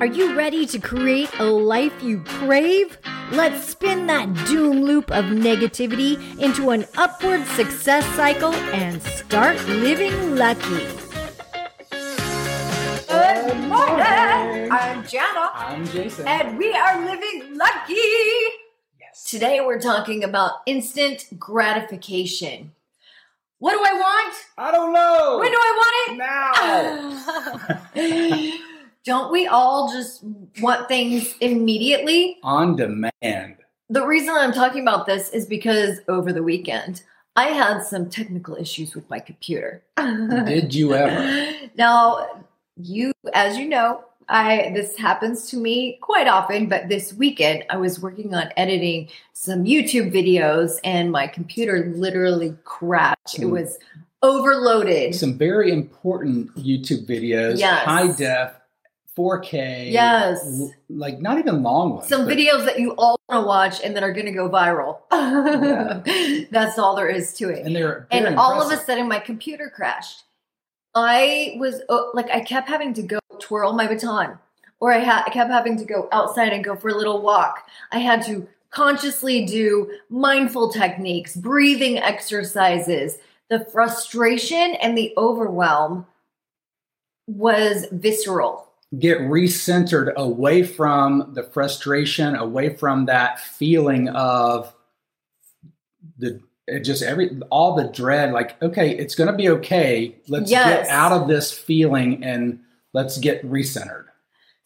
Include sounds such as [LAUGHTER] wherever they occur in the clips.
Are you ready to create a life you crave? Let's spin that doom loop of negativity into an upward success cycle and start living lucky. Good morning. I'm Jana, I'm Jason. and we are living lucky. yes. Today we're talking about instant gratification. What do I want? I don't know. When do I want it? now. [LAUGHS] [LAUGHS] Don't we all just want things immediately? On demand. The reason I'm talking about this is because over the weekend I had some technical issues with my computer. [LAUGHS] Did you ever? Now, you, as you know, I this happens to me quite often, but this weekend I was working on editing some YouTube videos and my computer literally crashed. It Hmm. was overloaded. Some very important YouTube videos. Yes. High def, 4K. Yes. l- Like not even long ones. Some but videos that you all want to watch and that are going to go viral. Yeah. [LAUGHS] That's all there is to it. And they're and very all of a sudden my computer crashed i was uh, like i kept having to go twirl my baton or I, ha- I kept having to go outside and go for a little walk i had to consciously do mindful techniques breathing exercises the frustration and the overwhelm was visceral get recentered away from the frustration, away from that feeling of the just every all the dread. Like, okay, it's going to be okay. Let's Yes. get out of this feeling and let's get recentered.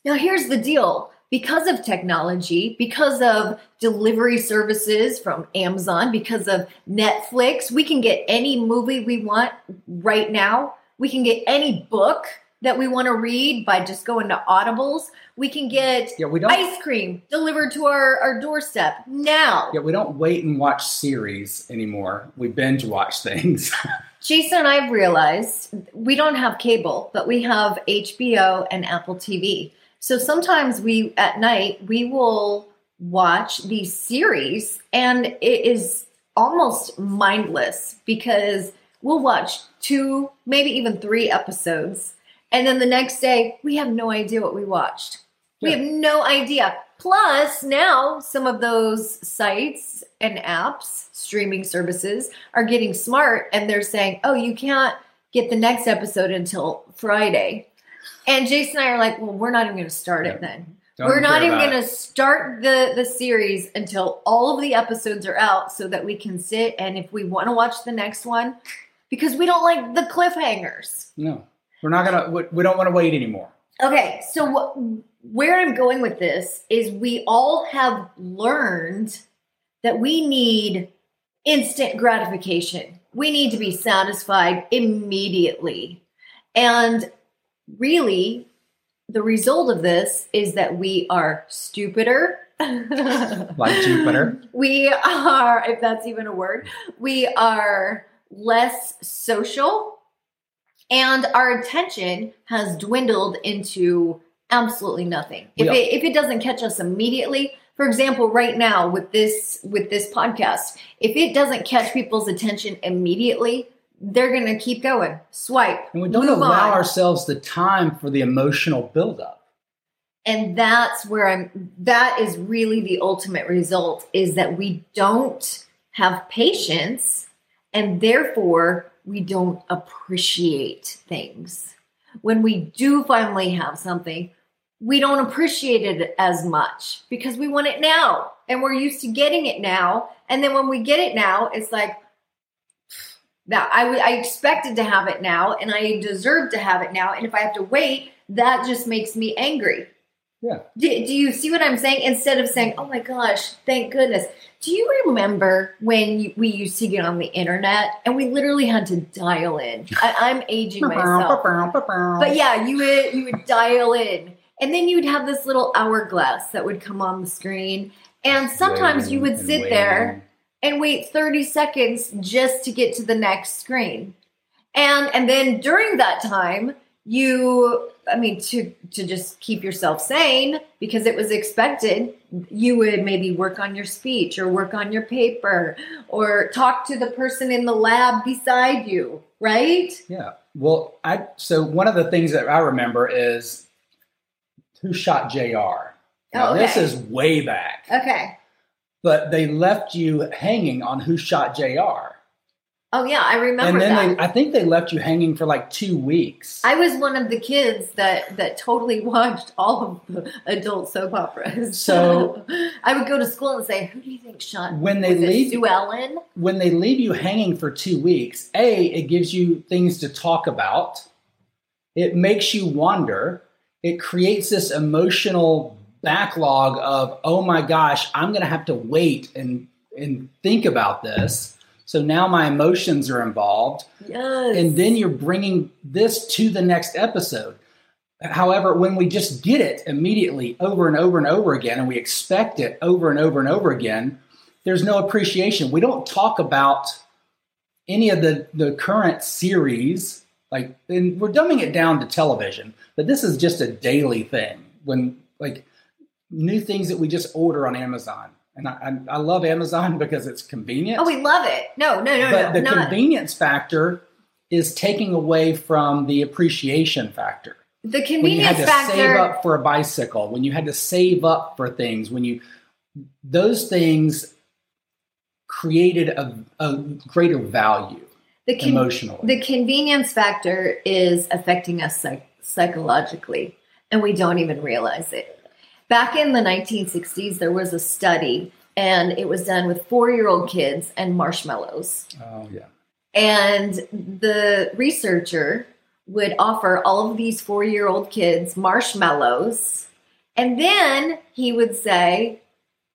Now, here's the deal because of technology, because of delivery services from Amazon, because of Netflix, we can get any movie we want right now. We can get any book that we want to read by just going to Audibles. We can get Yeah, we don't. ice cream delivered to our, our doorstep now. Yeah, we don't wait and watch series anymore. We binge watch things. [LAUGHS] Jason and I have realized we don't have cable, but we have HBO and Apple TV. So sometimes we, at night, we will watch these series and it is almost mindless because we'll watch two, maybe even three episodes. And then the next day, we have no idea what we watched. We have no idea. Plus, now some of those sites and apps, streaming services, are getting smart and they're saying, oh, you can't get the next episode until Friday. And Jason and I are like, well, we're not even going to start it then. Don't we're not even going to start the, the series until all of the episodes are out so that we can sit and if we want to watch the next one, because we don't like the cliffhangers. No, we're not gonna. We, we don't want to wait anymore. Okay, so what, where I'm going with this is we all have learned that we need instant gratification. We need to be satisfied immediately. And really, the result of this is that we are stupider. [LAUGHS] Like Jupiter. We are, if that's even a word, we are less social and our attention has dwindled into absolutely nothing. If Yeah. it if it doesn't catch us immediately, for example, right now with this with this podcast, if it doesn't catch people's attention immediately, they're going to keep going. Swipe. And we don't allow on. ourselves the time for the emotional buildup. and that's where i'm that is really the ultimate result is that we don't have patience and therefore we don't appreciate things. When we do finally have something we don't appreciate it as much because we want it now and we're used to getting it now. And then when we get it now it's like that I expected to have it now and i deserve to have it now. And if i have to wait that just makes me angry Yeah. do, do you see what I'm saying? Instead of saying, "Oh my gosh, thank goodness." Do you remember when you, we used to get on the internet and we literally had to dial in? I, I'm aging [LAUGHS] myself, but yeah, you would you would dial in, and then you'd have this little hourglass that would come on the screen, and sometimes you would sit there and wait 30 seconds just to get to the next screen. And and then during that time, you I mean to to just keep yourself sane because it was expected, you would maybe work on your speech or work on your paper or talk to the person in the lab beside you, right? Yeah. Well, I so one of the things that I remember is Who Shot JR? Now, Oh, this is way back, Okay. but they left you hanging on Who Shot JR. Oh yeah, I remember and then that. they, I think they left you hanging for like two weeks. I was one of the kids that that totally [LAUGHS] watched all of the adult soap operas. So- [LAUGHS] I would go to school and say, "Who do you think shot?" When they leave- Sue Ellen. when they leave you hanging for two weeks, A, it gives you things to talk about. It makes you wonder. It creates this emotional backlog of, oh my gosh, I'm going to have to wait and, and think about this. So now my emotions are involved. Yes. And then you're bringing this to the next episode. However, when we just get it immediately over and over and over again, and we expect it over and over and over again, there's no appreciation. We don't talk about any of the, the current series, like, and we're dumbing it down to television, but this is just a daily thing. When, like, new things that we just order on Amazon. And I, I, I love Amazon [LAUGHS] because it's convenient oh, we love it. No, no, no, but no, the not convenience factor is taking away from the appreciation factor. the convenience factor. When you had to factor. save up for a bicycle, when you had to save up for things, when you those things created a, a greater value the con- emotionally. The convenience factor is affecting us psych- psychologically, and we don't even realize it. Back in the 1960s, there was a study, and it was done with four year old kids and marshmallows. oh yeah, And the researcher would offer all of these four year old kids marshmallows. And then he would say,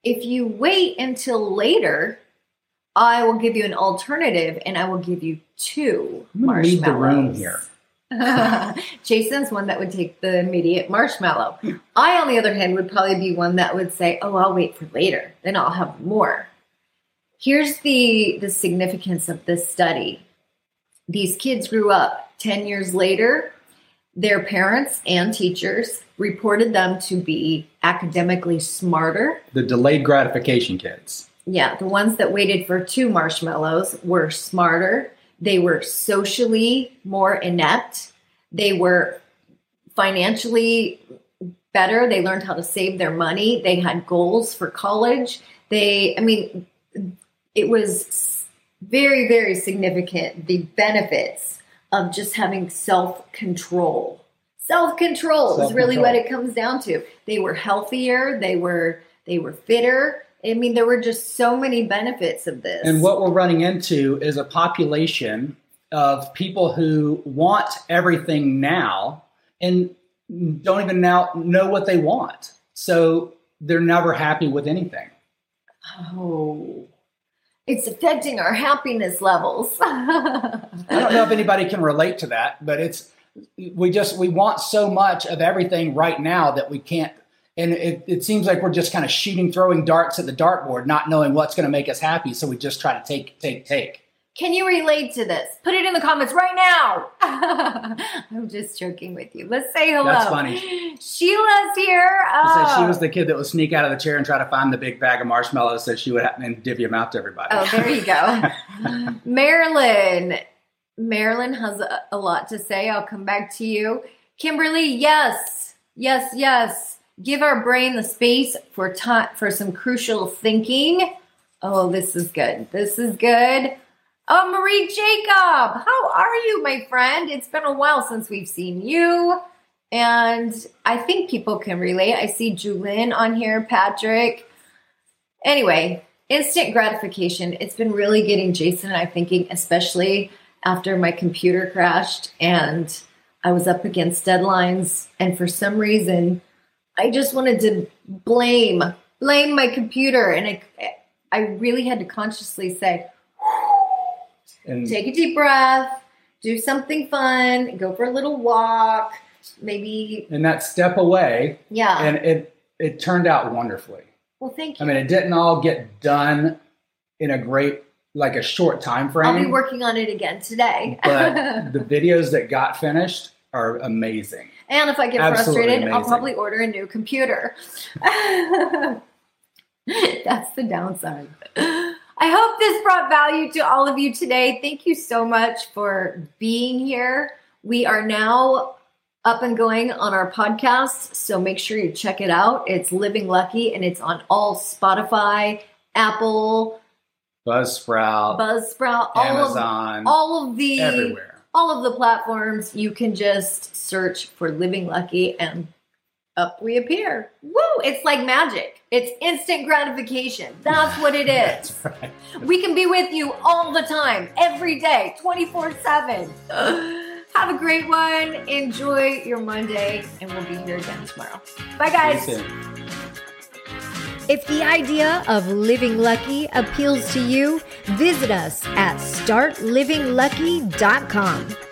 if you wait until later, I will give you an alternative and I will give you two I'm gonna leave the room marshmallows. here. [LAUGHS] Jason's one that would take the immediate marshmallow. Hmm. I, on the other hand, would probably be one that would say, "Oh, I'll wait for later. Then I'll have more." Here's the the significance of this study. These kids grew up 10 years later. Their parents and teachers reported them to be academically smarter. the delayed gratification kids. Yeah, the ones that waited for two marshmallows were smarter. They were socially more inept. They were financially better. They learned how to save their money. They had goals for college. They, I mean, it was very, very significant the benefits of just having self control. Self control is really what it comes down to. They were healthier. They were they were fitter. I mean, there were just so many benefits of this. And what we're running into is a population of people who want everything now and don't even now know what they want. So they're never happy with anything. Oh, it's affecting our happiness levels. [LAUGHS] I don't know if anybody can relate to that, but it's we just we want so much of everything right now that we can't and it, it seems like we're just kind of shooting throwing darts at the dartboard not knowing what's going to make us happy so we just try to take take take Can you relate to this? Put it in the comments right now. [LAUGHS] I'm just joking with you. Let's say hello. That's funny. Sheila's here. She said she Oh. was the kid that would sneak out of the chair and try to find the big bag of marshmallows so she would have, and divvy them out to everybody. Oh, there you go. [LAUGHS] Marilyn. Marilyn has a, a lot to say. I'll come back to you. Kimberly, yes. Yes, yes. Give our brain the space for time for some crucial thinking. Oh, this is good. This is good. Oh, Marie Jacob, how are you, my friend? It's been a while since we've seen you. And I think people can relate. I see Julin on here, Patrick. Anyway, instant gratification. It's been really getting Jason and I thinking, especially after my computer crashed and I was up against deadlines. And for some reason, I just wanted to blame, blame my computer. And I, I really had to consciously say, and take a deep breath, do something fun, go for a little walk, maybe, and that step away yeah. and it it turned out wonderfully. well, thank you. I mean, it didn't all get done in a great like a short time frame. I'll be working on it again today. but [LAUGHS] the videos that got finished are amazing. And if I get Absolutely frustrated, I'll probably order a new computer. [LAUGHS] That's the downside. I hope this brought value to all of you today. Thank you so much for being here. We are now up and going on our podcast. So make sure you check it out. It's Living Lucky and it's on all Spotify, Apple, Buzzsprout, Buzzsprout, all Amazon, of all of the everywhere. All of the platforms. You can just search for Living Lucky and up we appear. Woo! It's like magic. It's instant gratification. That's what it [LAUGHS] is. Right. We can be with you all the time, every day, 24 7. [GASPS] Have a great one. Enjoy your Monday, and we'll be here again tomorrow. Bye, guys. See you soon. If the idea of living lucky appeals to you, visit us at startlivinglucky.com.